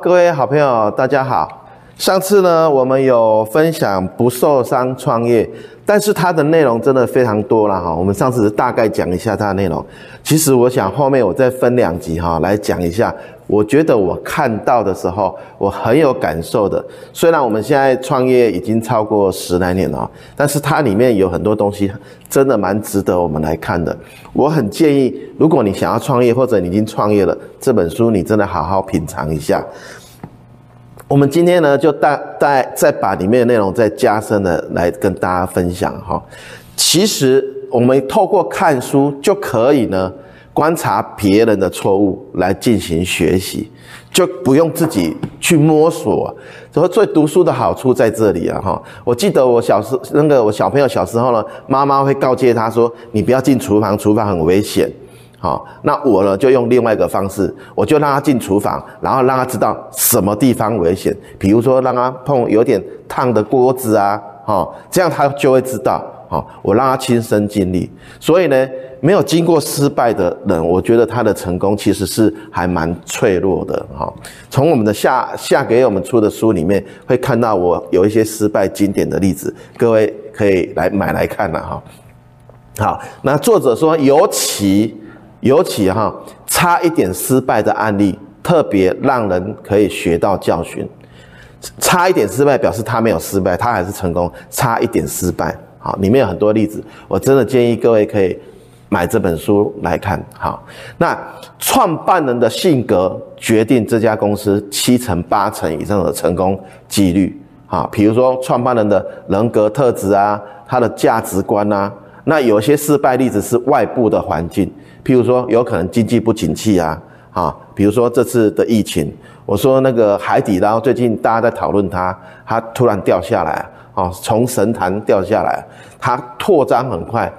各位好朋友，大家好。上次呢，我们有分享不受伤创业，但是它的内容真的非常多了哈。我们上次大概讲一下它的内容。其实我想后面我再分两集哈来讲一下。我觉得我看到的时候，我很有感受的。虽然我们现在创业已经超过十来年了，但是它里面有很多东西真的蛮值得我们来看的。我很建议，如果你想要创业或者你已经创业了，这本书你真的好好品尝一下。我们今天呢，就大大再把里面的内容再加深的来跟大家分享哈。其实我们透过看书就可以呢，观察别人的错误来进行学习，就不用自己去摸索。所以，读书的好处在这里啊哈。我记得我小时那个我小朋友小时候呢，妈妈会告诫他说：“你不要进厨房，厨房很危险。”好，那我呢就用另外一个方式，我就让他进厨房，然后让他知道什么地方危险，比如说让他碰有点烫的锅子啊，哈，这样他就会知道。好，我让他亲身经历。所以呢，没有经过失败的人，我觉得他的成功其实是还蛮脆弱的。哈，从我们的下下给我们出的书里面会看到我有一些失败经典的例子，各位可以来买来看了哈。好，那作者说尤其。尤其哈，差一点失败的案例，特别让人可以学到教训。差一点失败表示他没有失败，他还是成功。差一点失败，好，里面有很多例子，我真的建议各位可以买这本书来看。好，那创办人的性格决定这家公司七成八成以上的成功几率。好，比如说创办人的人格特质啊，他的价值观啊，那有些失败例子是外部的环境。譬如说，有可能经济不景气啊，啊，比如说这次的疫情，我说那个海底捞最近大家在讨论它，它突然掉下来啊，从神坛掉下来，它扩张很快，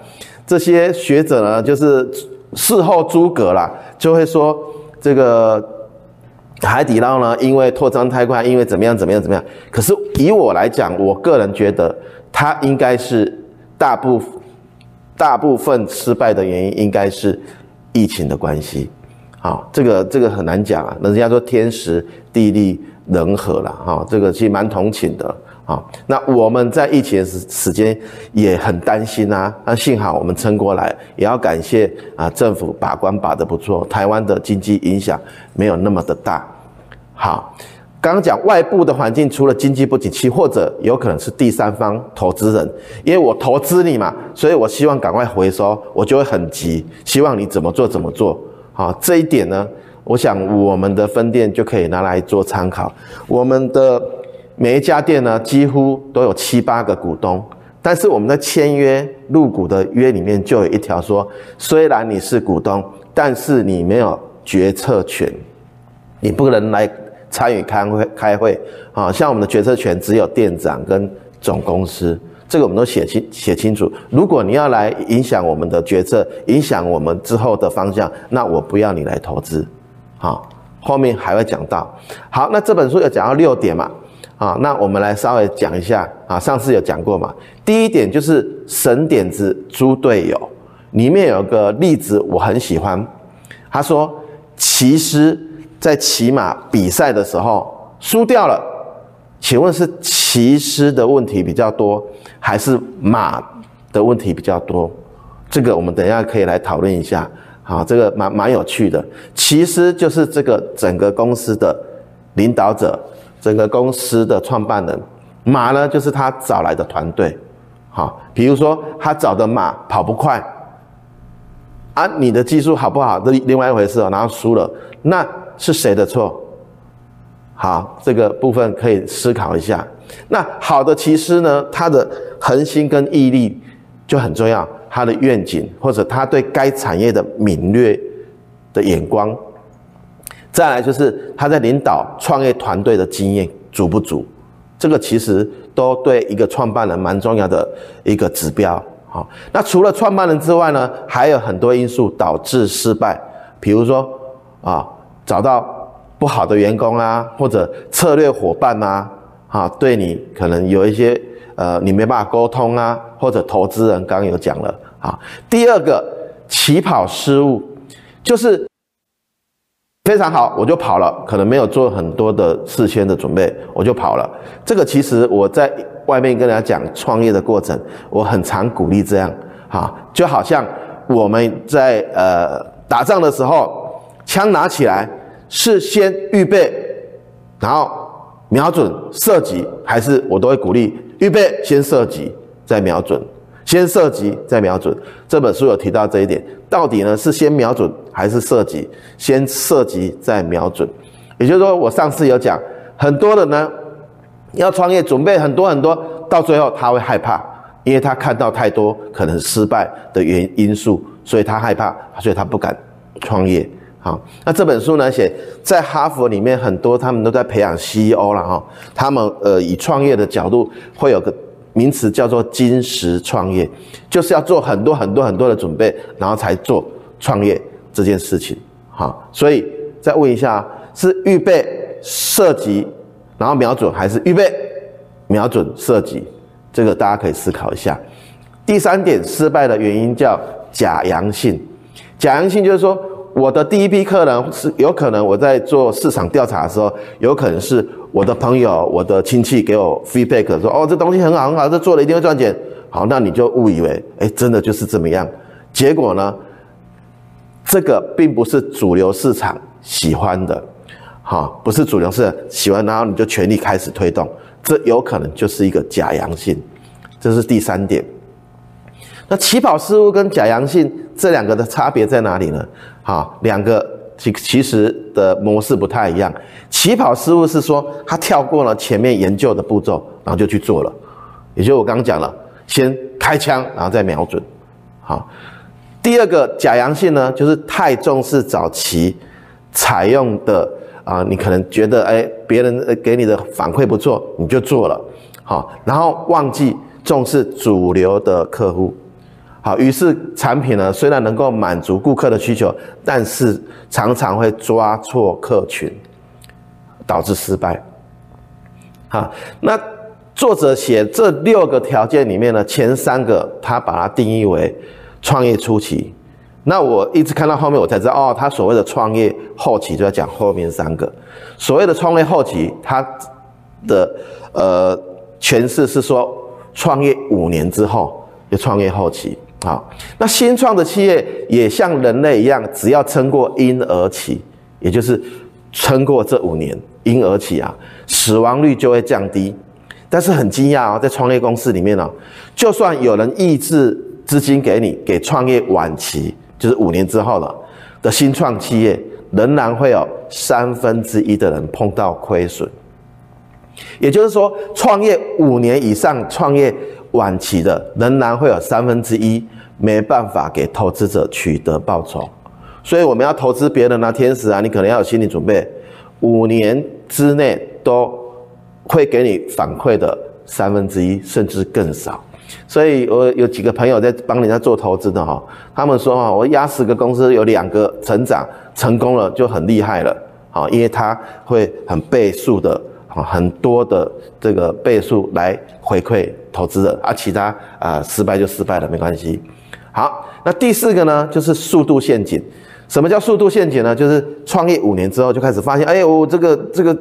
这些学者呢就是事后诸葛啦，就会说这个海底捞呢，因为扩张太快，因为怎么样怎么样怎么样，可是以我来讲，我个人觉得它应该是大部分。大部分失败的原因应该是疫情的关系，好，这个这个很难讲啊。人家说天时地利人和了，哈，这个其实蛮同情的，啊。那我们在疫情时时间也很担心啊，那幸好我们撑过来，也要感谢啊政府把关把得不错，台湾的经济影响没有那么的大，好。刚刚讲外部的环境，除了经济不景气，或者有可能是第三方投资人，因为我投资你嘛，所以我希望赶快回收，我就会很急，希望你怎么做怎么做。好，这一点呢，我想我们的分店就可以拿来做参考。我们的每一家店呢，几乎都有七八个股东，但是我们的签约入股的约里面就有一条说，虽然你是股东，但是你没有决策权，你不能来。参与开会开会，啊，像我们的决策权只有店长跟总公司，这个我们都写清写清楚。如果你要来影响我们的决策，影响我们之后的方向，那我不要你来投资，好，后面还会讲到。好，那这本书有讲到六点嘛，啊，那我们来稍微讲一下，啊，上次有讲过嘛。第一点就是神点子猪队友，里面有个例子我很喜欢，他说其实。在骑马比赛的时候输掉了，请问是骑师的问题比较多，还是马的问题比较多？这个我们等一下可以来讨论一下。好，这个蛮蛮有趣的。骑师就是这个整个公司的领导者，整个公司的创办人。马呢，就是他找来的团队。好，比如说他找的马跑不快，啊，你的技术好不好？这另外一回事哦。然后输了，那。是谁的错？好，这个部分可以思考一下。那好的骑师呢，他的恒心跟毅力就很重要，他的愿景或者他对该产业的敏锐的眼光。再来就是他在领导创业团队的经验足不足，这个其实都对一个创办人蛮重要的一个指标。好，那除了创办人之外呢，还有很多因素导致失败，比如说啊。找到不好的员工啊，或者策略伙伴啊，哈，对你可能有一些呃，你没办法沟通啊，或者投资人刚刚有讲了啊。第二个起跑失误，就是非常好，我就跑了，可能没有做很多的事先的准备，我就跑了。这个其实我在外面跟大家讲创业的过程，我很常鼓励这样，哈，就好像我们在呃打仗的时候，枪拿起来是先预备，然后瞄准射击，还是我都会鼓励预备先射击再瞄准。先射击再瞄准，这本书有提到这一点。到底呢是先瞄准还是射击？先射击再瞄准，也就是说，我上次有讲，很多人呢要创业，准备很多很多，到最后他会害怕，因为他看到太多可能失败的原因素，所以他害怕，所以他不敢创业。好，那这本书呢写在哈佛里面，很多他们都在培养 CEO 了哈，他们呃以创业的角度会有个。名词叫做金石创业，就是要做很多很多很多的准备，然后才做创业这件事情。好，所以再问一下，是预备射击，然后瞄准，还是预备瞄准射击？这个大家可以思考一下。第三点，失败的原因叫假阳性。假阳性就是说，我的第一批客人是有可能我在做市场调查的时候，有可能是。我的朋友、我的亲戚给我 feedback 说：“哦，这东西很好，很好，这做了一定会赚钱。”好，那你就误以为，哎，真的就是这么样。结果呢，这个并不是主流市场喜欢的，哈，不是主流市场喜欢，然后你就全力开始推动，这有可能就是一个假阳性。这是第三点。那起跑失误跟假阳性这两个的差别在哪里呢？好，两个。其其实的模式不太一样。起跑失误是说他跳过了前面研究的步骤，然后就去做了。也就我刚刚讲了，先开枪，然后再瞄准。好，第二个假阳性呢，就是太重视早期采用的啊，你可能觉得哎，别人给你的反馈不错，你就做了。好，然后忘记重视主流的客户。好，于是产品呢，虽然能够满足顾客的需求，但是常常会抓错客群，导致失败。好，那作者写这六个条件里面呢，前三个他把它定义为创业初期。那我一直看到后面，我才知道哦，他所谓的创业后期就要讲后面三个。所谓的创业后期，他的呃诠释是说，创业五年之后就创业后期。好，那新创的企业也像人类一样，只要撑过婴儿期，也就是撑过这五年婴儿期啊，死亡率就会降低。但是很惊讶啊，在创业公司里面呢，就算有人挹注资金给你，给创业晚期，就是五年之后了的新创企业，仍然会有三分之一的人碰到亏损。也就是说，创业五年以上，创业。晚期的仍然会有三分之一没办法给投资者取得报酬，所以我们要投资别人啊，天使啊，你可能要有心理准备，五年之内都会给你反馈的三分之一甚至更少。所以我有几个朋友在帮人家做投资的哈，他们说哈，我压十个公司有两个成长成功了就很厉害了，好，因为他会很倍数的。啊很多的这个倍数来回馈投资者，啊、其他啊、失败就失败了，没关系。好，那第四个呢，就是速度陷阱。什么叫速度陷阱呢？就是创业五年之后就开始发现，哎，呦这个这个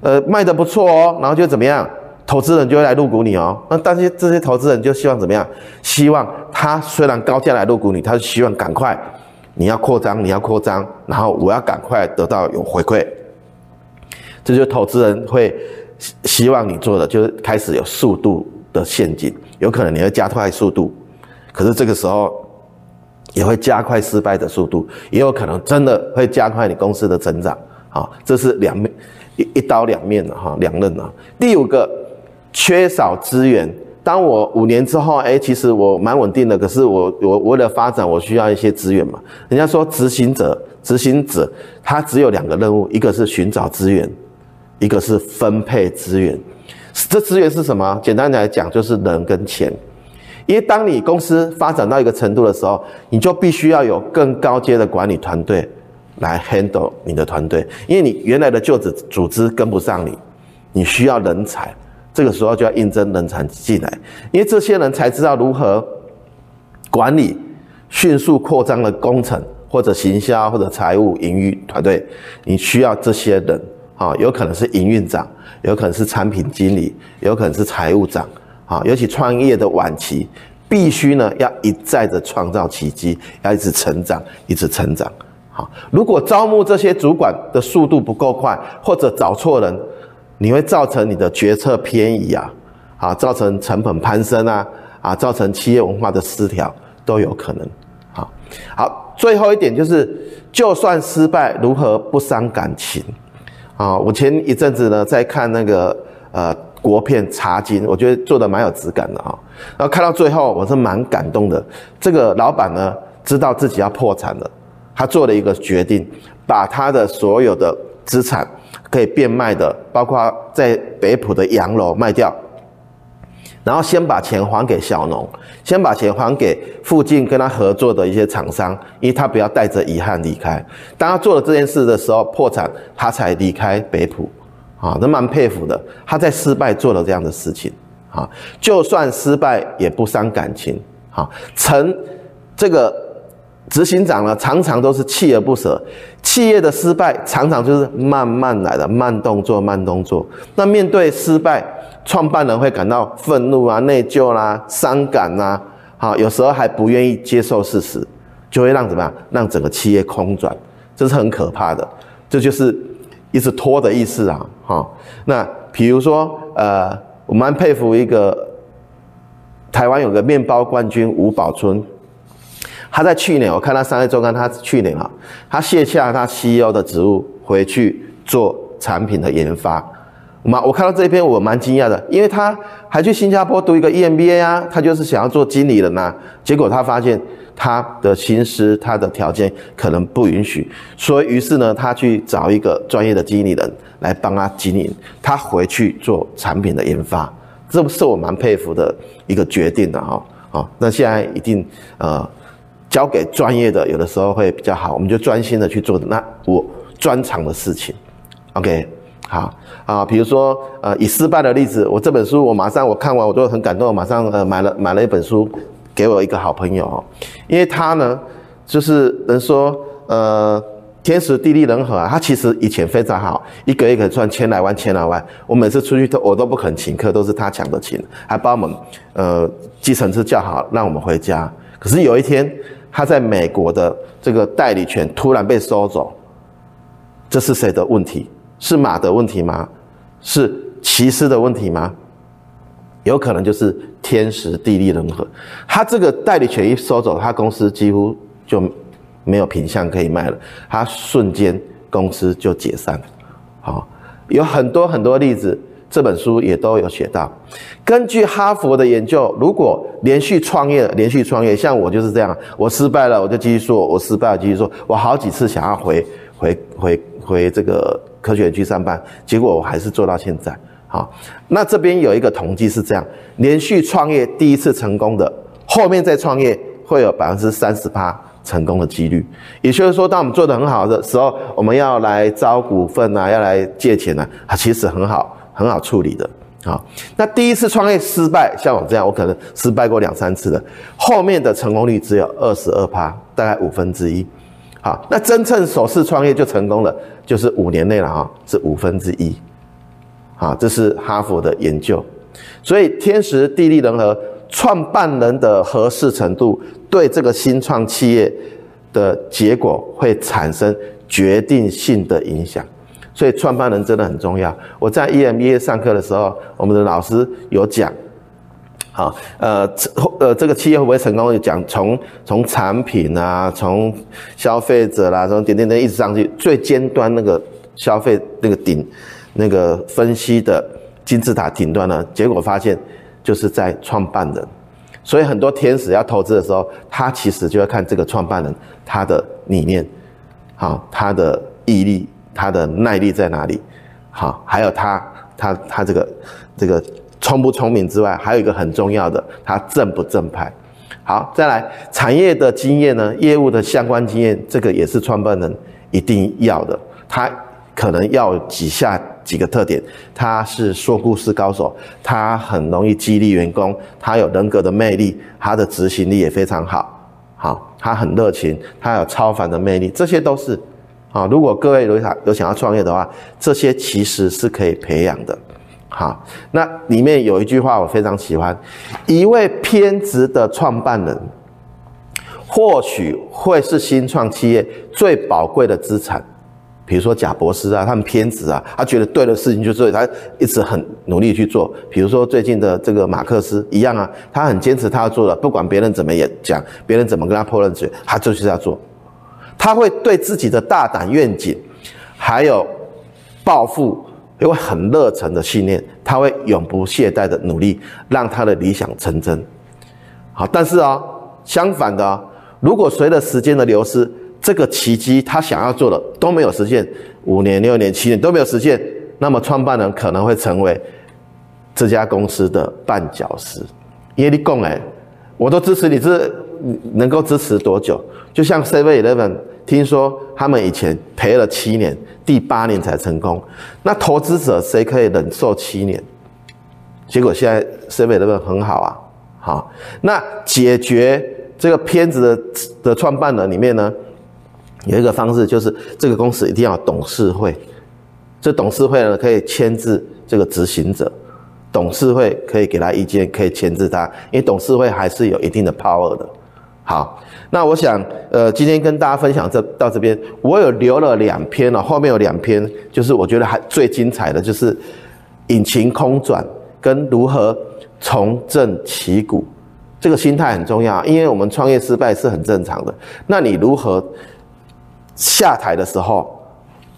呃卖得不错哦，然后就怎么样，投资人就会来入股你哦。那但是这些投资人就希望怎么样？希望他虽然高价来入股你，他是希望赶快你要扩张，你要扩张，然后我要赶快得到有回馈。这就是投资人会希望你做的，就是开始有速度的陷阱，有可能你会加快速度，可是这个时候也会加快失败的速度，也有可能真的会加快你公司的成长。啊，这是两面一一刀两面的哈，两刃啊。第五个，缺少资源。当我五年之后，哎，其实我蛮稳定的，可是我我为了发展，我需要一些资源嘛。人家说执行者，执行者他只有两个任务，一个是寻找资源。一个是分配资源，这资源是什么？简单来讲，就是人跟钱。因为当你公司发展到一个程度的时候，你就必须要有更高阶的管理团队来 handle 你的团队，因为你原来的旧子组织跟不上你，你需要人才，这个时候就要应征人才进来，因为这些人才知道如何管理迅速扩张的工程。或者行销或者财务营运团队，你需要这些人啊，有可能是营运长，有可能是产品经理，有可能是财务长啊。尤其创业的晚期，必须呢要一再的创造奇迹，要一直成长，一直成长。好，如果招募这些主管的速度不够快，或者找错人，你会造成你的决策偏移啊，啊，造成成本攀升啊，啊，造成企业文化的失调都有可能。好，好，最后一点就是，就算失败，如何不伤感情？啊，我前一阵子呢在看那个呃国片《茶金》，我觉得做的蛮有质感的啊。然后看到最后，我是蛮感动的。这个老板呢知道自己要破产了，他做了一个决定，把他的所有的资产可以变卖的，包括在北浦的洋楼卖掉。然后先把钱还给小农，先把钱还给附近跟他合作的一些厂商，因为他不要带着遗憾离开。当他做了这件事的时候，破产，他才离开北浦，啊，都蛮佩服的。他在失败做了这样的事情，啊，就算失败也不伤感情，啊，成这个执行长呢，常常都是锲而不舍。企业的失败常常就是慢慢来的，慢动作，慢动作。那面对失败，创办人会感到愤怒啊、内疚啦、啊、伤感呐、啊，好，有时候还不愿意接受事实，就会让怎么样？让整个企业空转，这是很可怕的。这就是一直拖的意思啊，哈。那比如说，呃，我蛮佩服一个台湾有个面包冠军吴宝春，他在去年我看他商业周刊，他去年啊，他卸下他 CEO 的职务，回去做产品的研发。嘛我看到这篇我蛮惊讶的，因为他还去新加坡读一个 EMBA 啊，他就是想要做经理人呐。结果他发现他的心思、他的条件可能不允许，所以于是呢，他去找一个专业的经理人来帮他经营。他回去做产品的研发，这是我蛮佩服的一个决定的哈。好，那现在一定呃交给专业的，有的时候会比较好，我们就专心的去做那我专长的事情。OK。好啊，比如说呃，以失败的例子，我这本书我马上我看完我就很感动，马上呃买了买了一本书给我一个好朋友，因为他呢就是人说呃天时地利人和啊，他其实以前非常好，一个月可以赚千来万千来万，我每次出去都我都不肯请客，都是他抢着请，还帮我们呃计程车叫好让我们回家。可是有一天他在美国的这个代理权突然被收走，这是谁的问题？是马的问题吗？是骑士的问题吗？有可能就是天时地利人和。他这个代理权一收走，他公司几乎就没有品相可以卖了，他瞬间公司就解散了。好，有很多很多例子，这本书也都有写到。根据哈佛的研究，如果连续创业，连续创业，像我就是这样，我失败了我就继续做，我失败了继续做，我好几次想要回回回回这个。科学园区上班，结果我还是做到现在。好，那这边有一个统计是这样：连续创业第一次成功的，后面再创业会有百分之三十八成功的几率。也就是说，当我们做得很好的时候，我们要来招股份啊，要来借钱啊，其实很好，很好处理的。好，那第一次创业失败，像我这样，我可能失败过两三次的，后面的成功率只有二十二趴，大概五分之一。好，那真正首次创业就成功了，就是五年内了哈，是五分之一。好，这是哈佛的研究，所以天时地利人和，创办人的合适程度，对这个新创企业的结果会产生决定性的影响。所以创办人真的很重要。我在 EMBA 上课的时候，我们的老师有讲。好，呃，呃，这个企业会不会成功？讲从从产品啊，从消费者啦，从点点点一直上去，最尖端那个消费那个顶，那个分析的金字塔顶端呢？结果发现就是在创办人。所以很多天使要投资的时候，他其实就要看这个创办人他的理念，好，他的毅力，他的耐力在哪里？好，还有他他他这个这个。聪不聪明之外，还有一个很重要的，他正不正派。好，再来产业的经验呢，业务的相关经验，这个也是创办人一定要的。他可能要几下几个特点：他是说故事高手，他很容易激励员工，他有人格的魅力，他的执行力也非常好。好，他很热情，他有超凡的魅力，这些都是，啊，如果各位有想有想要创业的话，这些其实是可以培养的。好，那里面有一句话我非常喜欢，一位偏执的创办人，或许会是新创企业最宝贵的资产。比如说贾伯斯啊，他们偏执啊，他觉得对的事情就做，他一直很努力去做。比如说最近的这个马克思一样啊，他很坚持他要做的，不管别人怎么演讲，别人怎么跟他泼冷水，他就是要做。他会对自己的大胆愿景，还有抱负，因为很热忱的信念，他会永不懈怠的努力，让他的理想成真。好，但是啊、相反的、如果随着时间的流失，这个奇迹，他想要做的都没有实现，五年、六年、七年都没有实现，那么创办人可能会成为这家公司的绊脚石。因为你讲哎，我都支持你，这能够支持多久？就像 Seven Eleven，听说他们以前赔了七年，第八年才成功。那投资者谁可以忍受七年？结果现在 Seven Eleven 很好啊，好。那解决这个片子的的创办人里面呢？有一个方式就是，这个公司一定要董事会。这董事会呢，可以牵制这个执行者，董事会可以给他意见，可以牵制他，因为董事会还是有一定的 power 的。好，那我想，呃，今天跟大家分享这到这边，我有留了两篇了，后面有两篇，就是我觉得还最精彩的就是引擎空转跟如何重振旗鼓，这个心态很重要，因为我们创业失败是很正常的。那你如何？下台的时候，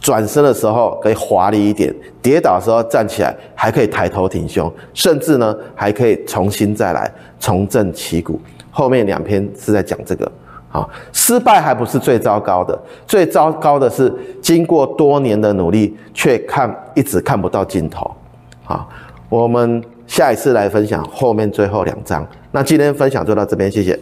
转身的时候可以华丽一点；跌倒的时候站起来还可以抬头挺胸，甚至呢还可以重新再来，重振旗鼓。后面两篇是在讲这个。好，失败还不是最糟糕的，最糟糕的是经过多年的努力却看一直看不到尽头。好，我们下一次来分享后面最后两章。那今天分享就到这边，谢谢。